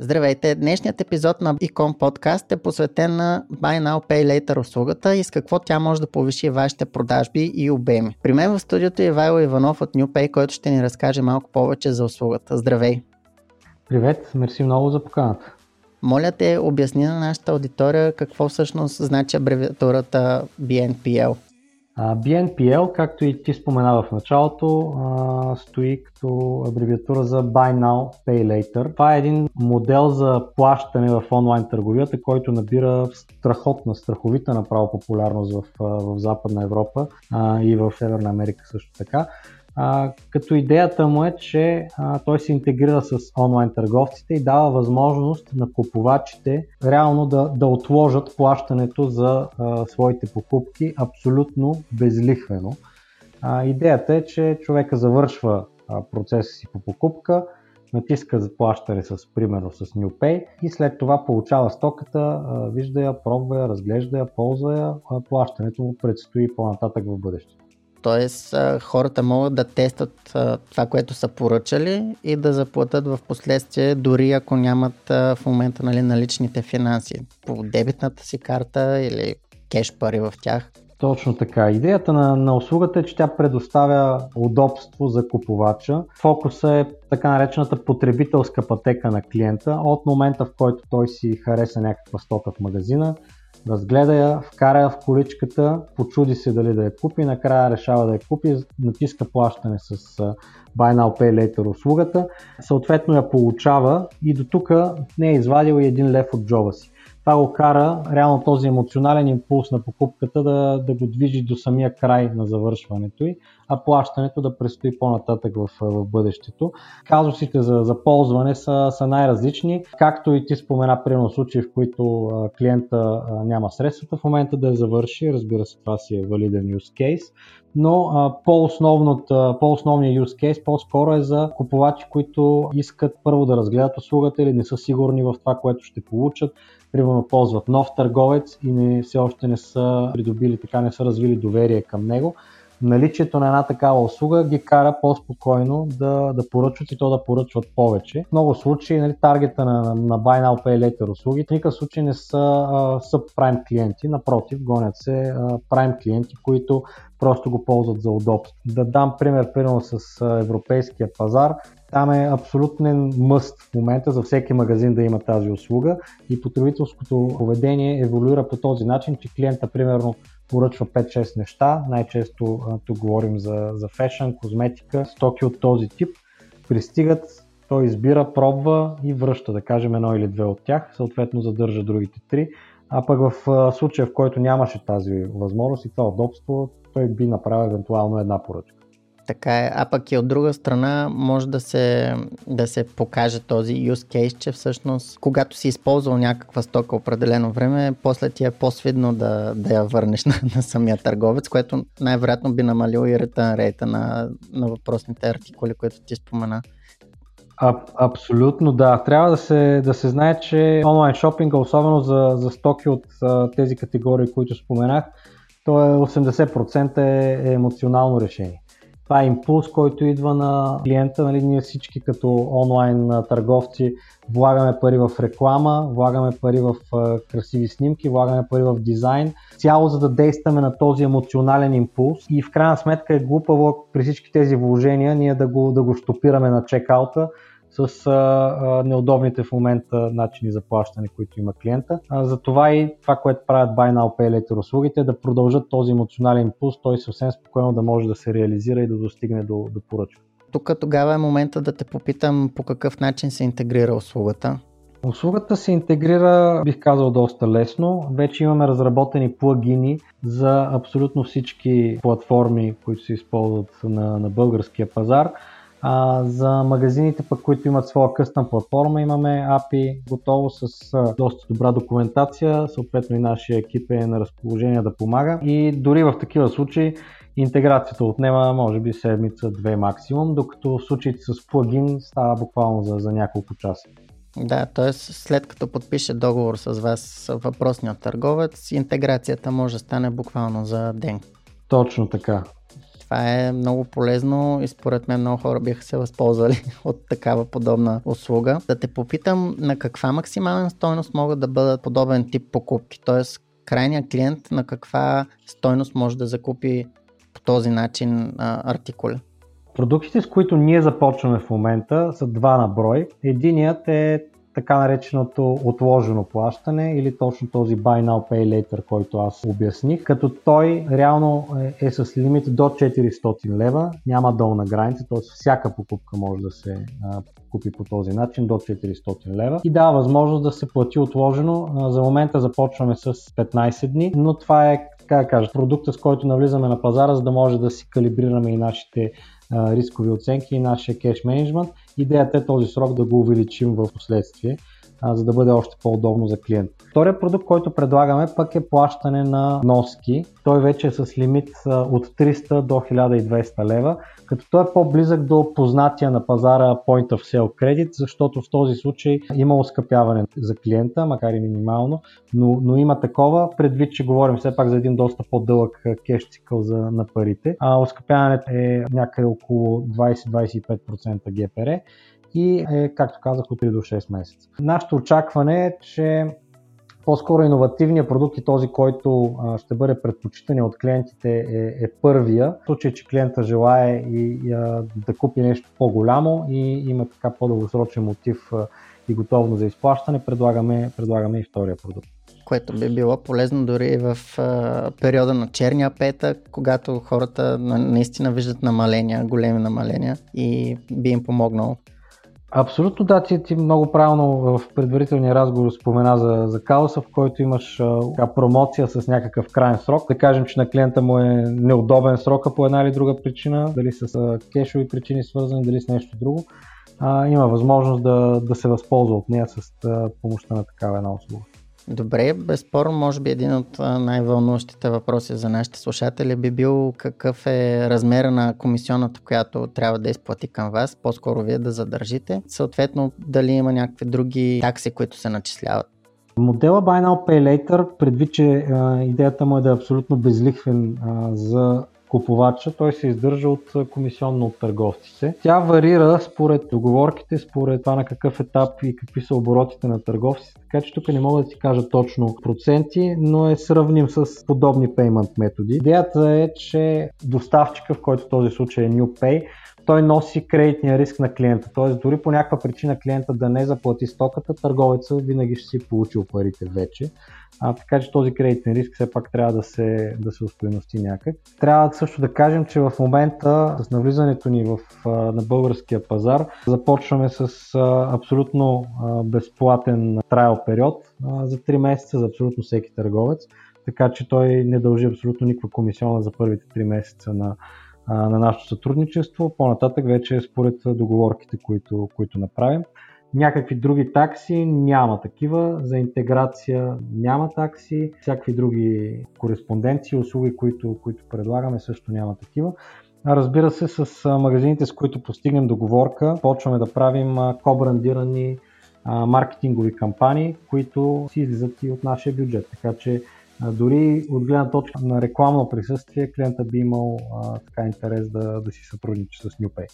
Здравейте! Днешният епизод на Icon Podcast е посветен на Buy Now Pay Later услугата и с какво тя може да повиши вашите продажби и обеми. При мен в студиото е Вайло Иванов от NewPay, който ще ни разкаже малко повече за услугата. Здравей! Привет! Мерси много за поканата. Моля те, обясни на нашата аудитория какво всъщност значи абревиатурата BNPL. BNPL, както и ти спомена в началото, стои като абревиатура за Buy Now, Pay Later. Това е един модел за плащане в онлайн търговията, който набира страхотна, страховита направо популярност в, в Западна Европа и в Северна Америка също така а, като идеята му е, че а, той се интегрира с онлайн търговците и дава възможност на купувачите реално да, да отложат плащането за а, своите покупки абсолютно безлихвено. А, идеята е, че човека завършва а, процеса си по покупка, натиска за плащане с, примерно с NewPay и след това получава стоката, вижда я, пробва я, разглежда я, ползва я, плащането му предстои по-нататък в бъдещето. Тоест, хората могат да тестват това, което са поръчали и да заплатят в последствие, дори ако нямат в момента нали, наличните финанси по дебитната си карта или кеш пари в тях. Точно така. Идеята на, на услугата е, че тя предоставя удобство за купувача. Фокуса е така наречената потребителска пътека на клиента от момента в който той си хареса някаква стока в магазина, разгледа я, вкара я в количката, почуди се дали да я купи, накрая решава да я купи, натиска плащане с Buy Now Pay Later услугата, съответно я получава и до тук не е извадил и един лев от джоба си. Това го кара реално този емоционален импулс на покупката да, да го движи до самия край на завършването й, а плащането да предстои по-нататък в, в бъдещето. Казусите за, за ползване са, са най-различни, както и ти спомена, примерно случаи, в които клиента няма средствата в момента да я завърши, разбира се, това си е валиден use case, но по-основният use case по-скоро е за купувачи, които искат първо да разгледат услугата или не са сигурни в това, което ще получат, примерно ползват нов търговец и не, все още не са придобили, така не са развили доверие към него наличието на една такава услуга ги кара по-спокойно да, да поръчват и то да поръчват повече. В много случаи нали, таргета на, на Buy Now Pay Later услуги в никакъв случай не са subprime клиенти, напротив, гонят се prime клиенти, които просто го ползват за удобство. Да дам пример, примерно с европейския пазар, там е абсолютен мъст в момента за всеки магазин да има тази услуга и потребителското поведение еволюира по този начин, че клиента примерно поръчва 5-6 неща. Най-често тук говорим за, за фешън, козметика, стоки от този тип. Пристигат, той избира, пробва и връща, да кажем, едно или две от тях, съответно задържа другите три. А пък в случая, в който нямаше тази възможност и това удобство, той би направил евентуално една поръчка. Така е. А пък и от друга страна може да се, да се покаже този use case, че всъщност когато си използвал някаква стока определено време, после ти е по-свидно да, да я върнеш на, на самия търговец, което най-вероятно би намалило и return рейта на, на въпросните артикули, които ти спомена. А, абсолютно да. Трябва да се, да се знае, че онлайн шопинга, особено за, за стоки от а, тези категории, които споменах, то е 80% е, е емоционално решение. Това е импулс, който идва на клиента. Нали, ние всички като онлайн търговци влагаме пари в реклама, влагаме пари в красиви снимки, влагаме пари в дизайн, цяло за да действаме на този емоционален импулс и в крайна сметка е глупаво при всички тези вложения ние да го, да го стопираме на чекаута с а, а, неудобните в момента начини за плащане, които има клиента. А, затова и това, което правят Buy Now Pay Later услугите, да продължат този емоционален импулс, той съвсем спокойно да може да се реализира и да достигне до, до поръчка. Тук тогава е момента да те попитам по какъв начин се интегрира услугата. Услугата се интегрира, бих казал, доста лесно. Вече имаме разработени плагини за абсолютно всички платформи, които се използват на, на българския пазар А, за магазините, пък, които имат своя къстъм платформа, имаме API готово с а, доста добра документация. Съответно и нашия екип е на разположение да помага. И дори в такива случаи интеграцията отнема може би седмица-две максимум, докато в случаите с плагин става буквално за, за няколко часа. Да, т.е. след като подпише договор с вас въпросният търговец, интеграцията може да стане буквално за ден. Точно така. Това е много полезно и според мен много хора биха се възползвали от такава подобна услуга. Да те попитам на каква максимална стойност могат да бъдат подобен тип покупки, т.е. крайният клиент на каква стойност може да закупи по този начин а, артикули. Продуктите, с които ние започваме в момента, са два на брой. Единият е така нареченото отложено плащане или точно този Buy Now Pay Later, който аз обясних, като той реално е, е с лимит до 400 лева, няма долна граница, т.е. всяка покупка може да се купи по този начин до 400 лева и дава възможност да се плати отложено. За момента започваме с 15 дни, но това е така кажа, продукта, с който навлизаме на пазара, за да може да си калибрираме и нашите рискови оценки и нашия кеш менеджмент. Идеята е този срок да го увеличим в последствие, за да бъде още по-удобно за клиент. Втория продукт, който предлагаме пък е плащане на носки. Той вече е с лимит от 300 до 1200 лева, като той е по-близък до познатия на пазара Point of Sale Credit, защото в този случай има оскъпяване за клиента, макар и минимално, но, но има такова, предвид, че говорим все пак за един доста по-дълъг кеш цикъл за, на парите. А оскъпяването е някъде около 20-25% GPR и е, както казах, от 3 до 6 месеца. Нашето очакване е, че по-скоро иновативният продукт и този, който ще бъде предпочитан от клиентите е, е първия. В случай, че клиента желая и, и а, да купи нещо по-голямо и има така по-дългосрочен мотив а, и готовно за изплащане, предлагаме, предлагаме и втория продукт което би било полезно дори в а, периода на черния петък, когато хората наистина виждат намаления, големи намаления и би им помогнало. Абсолютно да, ти, ти много правилно в предварителния разговор спомена за, за кауса, в който имаш а, промоция с някакъв крайен срок. Да кажем, че на клиента му е неудобен срока по една или друга причина, дали с а, кешови причини свързани, дали с нещо друго. А, има възможност да, да се възползва от нея с а, помощта на такава една услуга. Добре, безспорно, може би един от най-вълнуващите въпроси за нашите слушатели би бил какъв е размера на комисионната, която трябва да изплати към вас, по-скоро вие да задържите. Съответно, дали има някакви други такси, които се начисляват. Модела Buy Now Pay Later, предвид, че а, идеята му е да е абсолютно безлихвен а, за купувача, той се издържа от комисионно от търговците. Тя варира според договорките, според това на какъв етап и какви са оборотите на търговците, така че тук не мога да ти кажа точно проценти, но е сравним с подобни payment методи. Идеята е, че доставчика, в който в този случай е NewPay, той носи кредитния риск на клиента. Т.е. дори по някаква причина клиента да не заплати стоката, търговеца винаги ще си получил парите вече. А, така че този кредитен риск все пак трябва да се, да се устойности някак. Трябва също да кажем, че в момента с навлизането ни в, на българския пазар започваме с абсолютно безплатен трайл период за 3 месеца за абсолютно всеки търговец. Така че той не дължи абсолютно никаква комисиона за първите 3 месеца на, на нашето сътрудничество. По-нататък вече е според договорките, които, които направим. Някакви други такси няма такива, за интеграция няма такси, всякакви други кореспонденции, услуги, които, които предлагаме също няма такива. Разбира се, с магазините, с които постигнем договорка, почваме да правим кобрандирани маркетингови кампании, които си излизат и от нашия бюджет. Така че дори от гледна точка на рекламно присъствие, клиента би имал а, така интерес да, да си сътрудничи с NewPay.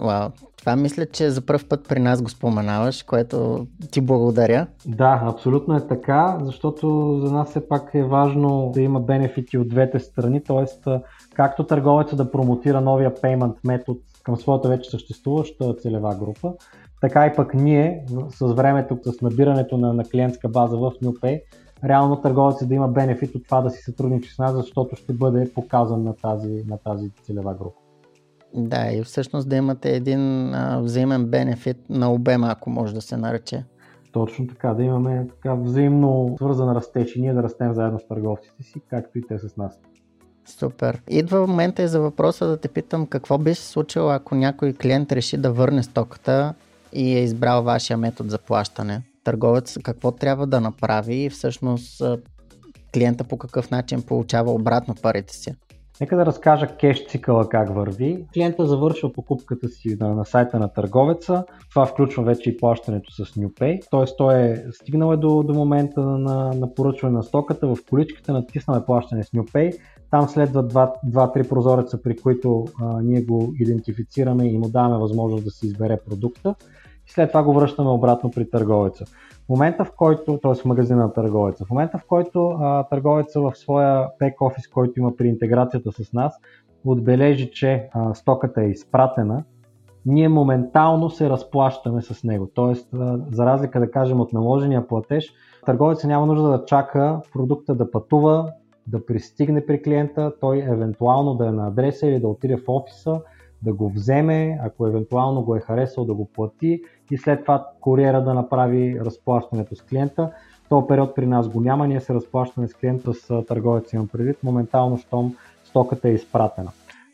Вау, това мисля, че за първ път при нас го споменаваш, което ти благодаря. Да, абсолютно е така, защото за нас все пак е важно да има бенефити от двете страни, т.е. както търговеца да промотира новия payment метод към своята вече съществуваща целева група, така и пък ние с времето, с набирането на, на клиентска база в NewPay, реално търговецът да има бенефит от това да си сътрудничи с нас, защото ще бъде показан на тази, на тази целева група. Да, и всъщност да имате един а, взаимен бенефит на обема, ако може да се нарече. Точно така, да имаме така взаимно свързан растеж и ние да растем заедно с търговците си, както и те с нас. Супер. Идва момента и за въпроса да те питам какво би се случило, ако някой клиент реши да върне стоката и е избрал вашия метод за плащане. Търговец какво трябва да направи и всъщност клиента по какъв начин получава обратно парите си. Нека да разкажа кеш цикъла как върви. Клиента завършва покупката си на, на сайта на търговеца. Това включва вече и плащането с NewPay. Т.е. той е стигнал е до, до момента на, на поръчване на стоката. В количката натиснаме плащане с NewPay. Там следват 2-3 прозореца, при които а, ние го идентифицираме и му даваме възможност да си избере продукта. И след това го връщаме обратно при търговеца. В момента в който, т.е. в магазина на търговеца, в момента в който а, търговеца в своя бек офис, който има при интеграцията с нас, отбележи, че а, стоката е изпратена, ние моментално се разплащаме с него. Тоест, за разлика да кажем от наложения платеж, търговеца няма нужда да чака продукта да пътува, да пристигне при клиента, той евентуално да е на адреса или да отиде в офиса, да го вземе, ако евентуално го е харесал да го плати и след това куриера да направи разплащането с клиента. този период при нас го няма, ние се разплащаме с клиента с търговец имам предвид, моментално, щом стоката е изпратена.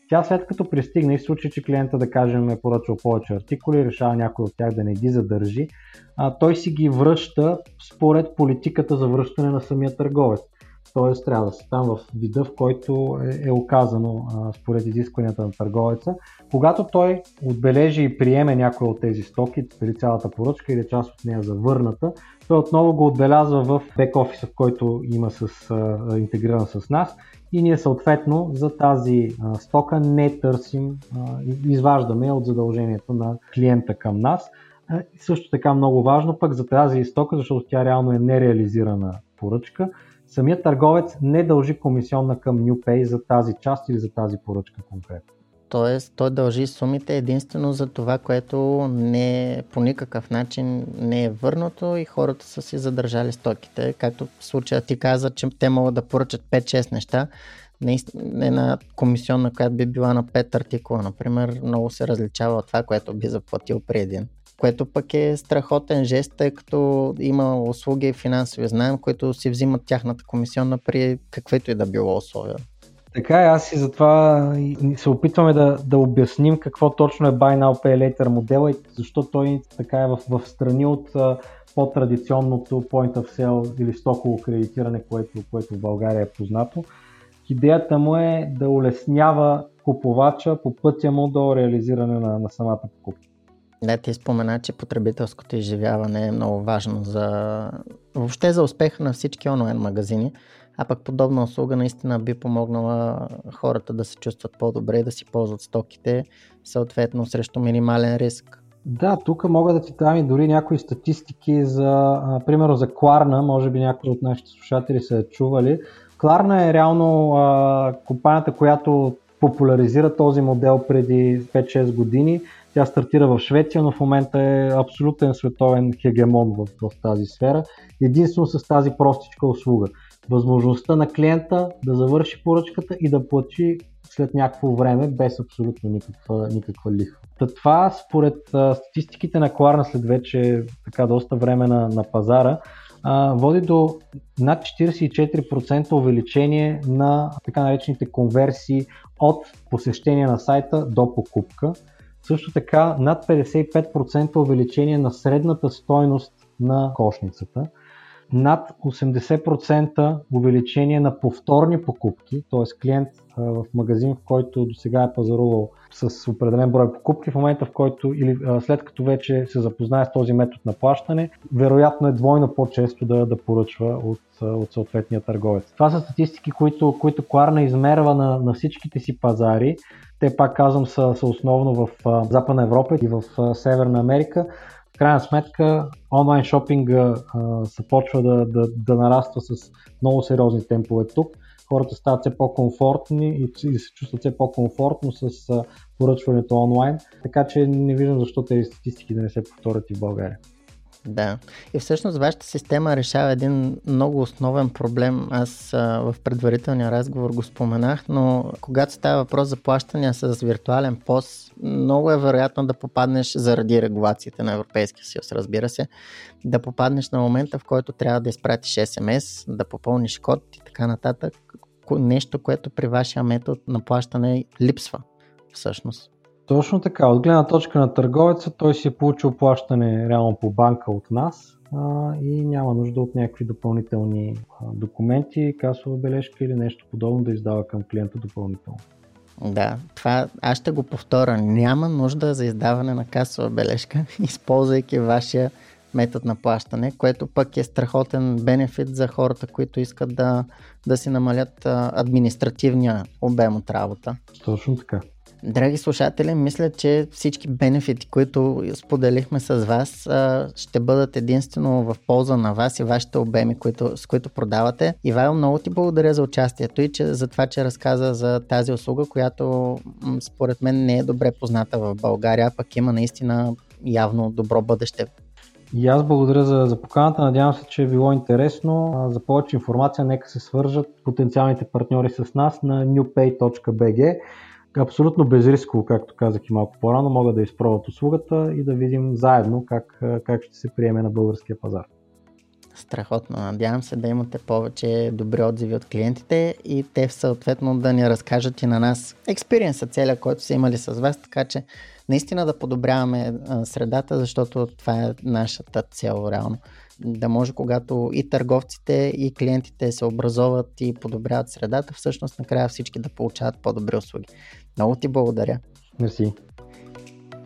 Тя след като пристигне и случай, че клиента да кажем е поръчал повече артикули, решава някой от тях да не ги задържи, а, той си ги връща според политиката за връщане на самия търговец т.е. трябва да се там в вида, в който е, е оказано а, според изискванията на търговеца. Когато той отбележи и приеме някои от тези стоки, дали цялата поръчка или част от нея завърната, той отново го отбелязва в бек офиса, който има с, а, интегриран с нас и ние съответно за тази а, стока не търсим, а, изваждаме от задължението на клиента към нас. А, също така много важно пък за тази стока, защото тя реално е нереализирана поръчка, самият търговец не дължи комисионна към NewPay за тази част или за тази поръчка конкретно. Тоест, той дължи сумите единствено за това, което не по никакъв начин не е върнато и хората са си задържали стоките. Както в случая ти каза, че те могат да поръчат 5-6 неща, не на комисионна, която би била на 5 артикула, например, много се различава от това, което би заплатил при един което пък е страхотен жест, тъй като има услуги и финансови знаем, които си взимат тяхната комисионна при каквито и да било условия. Така е, аз и затова се опитваме да, да обясним какво точно е Buy Now Pay Later модела и защо той така е в, в страни от по-традиционното point of sale или стоково кредитиране, което, което в България е познато. Идеята му е да улеснява купувача по пътя му до реализиране на, на самата покупка. Да, ти спомена, че потребителското изживяване е много важно за въобще за успеха на всички онлайн магазини, а пък подобна услуга наистина би помогнала хората да се чувстват по-добре, да си ползват стоките, съответно срещу минимален риск. Да, тук мога да ти дам и дори някои статистики за, примерно за Кларна, може би някои от нашите слушатели са чували. Кларна е реално а, компанията, която популяризира този модел преди 5-6 години. Тя стартира в Швеция, но в момента е абсолютен световен хегемон в, в тази сфера. Единствено с тази простичка услуга. Възможността на клиента да завърши поръчката и да плати след някакво време без абсолютно никаква, никаква лихва. Та това според а, статистиките на Кларна след вече така доста време на, на пазара а, води до над 44% увеличение на така наречените конверсии от посещение на сайта до покупка. Също така над 55% увеличение на средната стойност на кошницата, над 80% увеличение на повторни покупки, т.е. клиент в магазин, в който до сега е пазарувал с определен брой покупки, в момента в който или след като вече се запознае с този метод на плащане, вероятно е двойно по-често да, да поръчва от, от съответния търговец. Това са статистики, които, които Кларна измерва на, на всичките си пазари. Те, пак казвам, са, са основно в Западна Европа и в Северна Америка. Крайна сметка, онлайн шопинга започва да, да, да нараства с много сериозни темпове тук хората стават все по-комфортни и се чувстват все по-комфортно с поръчването онлайн, така че не виждам защо тези статистики да не се повторят и в България. Да. И всъщност вашата система решава един много основен проблем. Аз а, в предварителния разговор го споменах, но когато става въпрос за плащания с виртуален пост, много е вероятно да попаднеш заради регулациите на Европейския съюз, разбира се, да попаднеш на момента, в който трябва да изпратиш SMS, да попълниш код и така нататък, нещо, което при вашия метод на плащане липсва всъщност. Точно така. От гледна точка на търговеца, той си е получил плащане реално по банка от нас а, и няма нужда от някакви допълнителни документи, касова бележка или нещо подобно да издава към клиента допълнително. Да, това аз ще го повторя. Няма нужда за издаване на касова бележка, използвайки вашия метод на плащане, което пък е страхотен бенефит за хората, които искат да, да си намалят административния обем от работа. Точно така. Драги слушатели, мисля, че всички бенефити, които споделихме с вас, ще бъдат единствено в полза на вас и вашите обеми, които, с които продавате. Ивайло, много ти благодаря за участието и че, за това, че разказа за тази услуга, която според мен не е добре позната в България, пък има наистина явно добро бъдеще. И аз благодаря за, за поканата. Надявам се, че е било интересно. За повече информация нека се свържат потенциалните партньори с нас на newpay.bg абсолютно безрисково, както казах и малко по-рано, могат да изпробват услугата и да видим заедно как, как ще се приеме на българския пазар. Страхотно. Надявам се да имате повече добри отзиви от клиентите и те съответно да ни разкажат и на нас експириенса целия, който са имали с вас, така че наистина да подобряваме средата, защото това е нашата цел реално да може когато и търговците и клиентите се образоват и подобряват средата, всъщност накрая всички да получават по-добри услуги. Много ти благодаря. Мерси.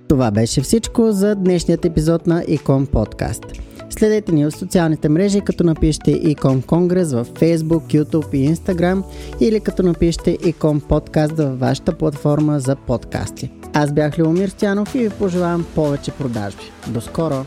Това беше всичко за днешният епизод на Ecom Podcast. Следете ни в социалните мрежи, като напишете Ecom Конгрес в Facebook, YouTube и Instagram или като напишете Ecom Podcast във вашата платформа за подкасти. Аз бях Леомир Стянов и ви пожелавам повече продажби. До скоро!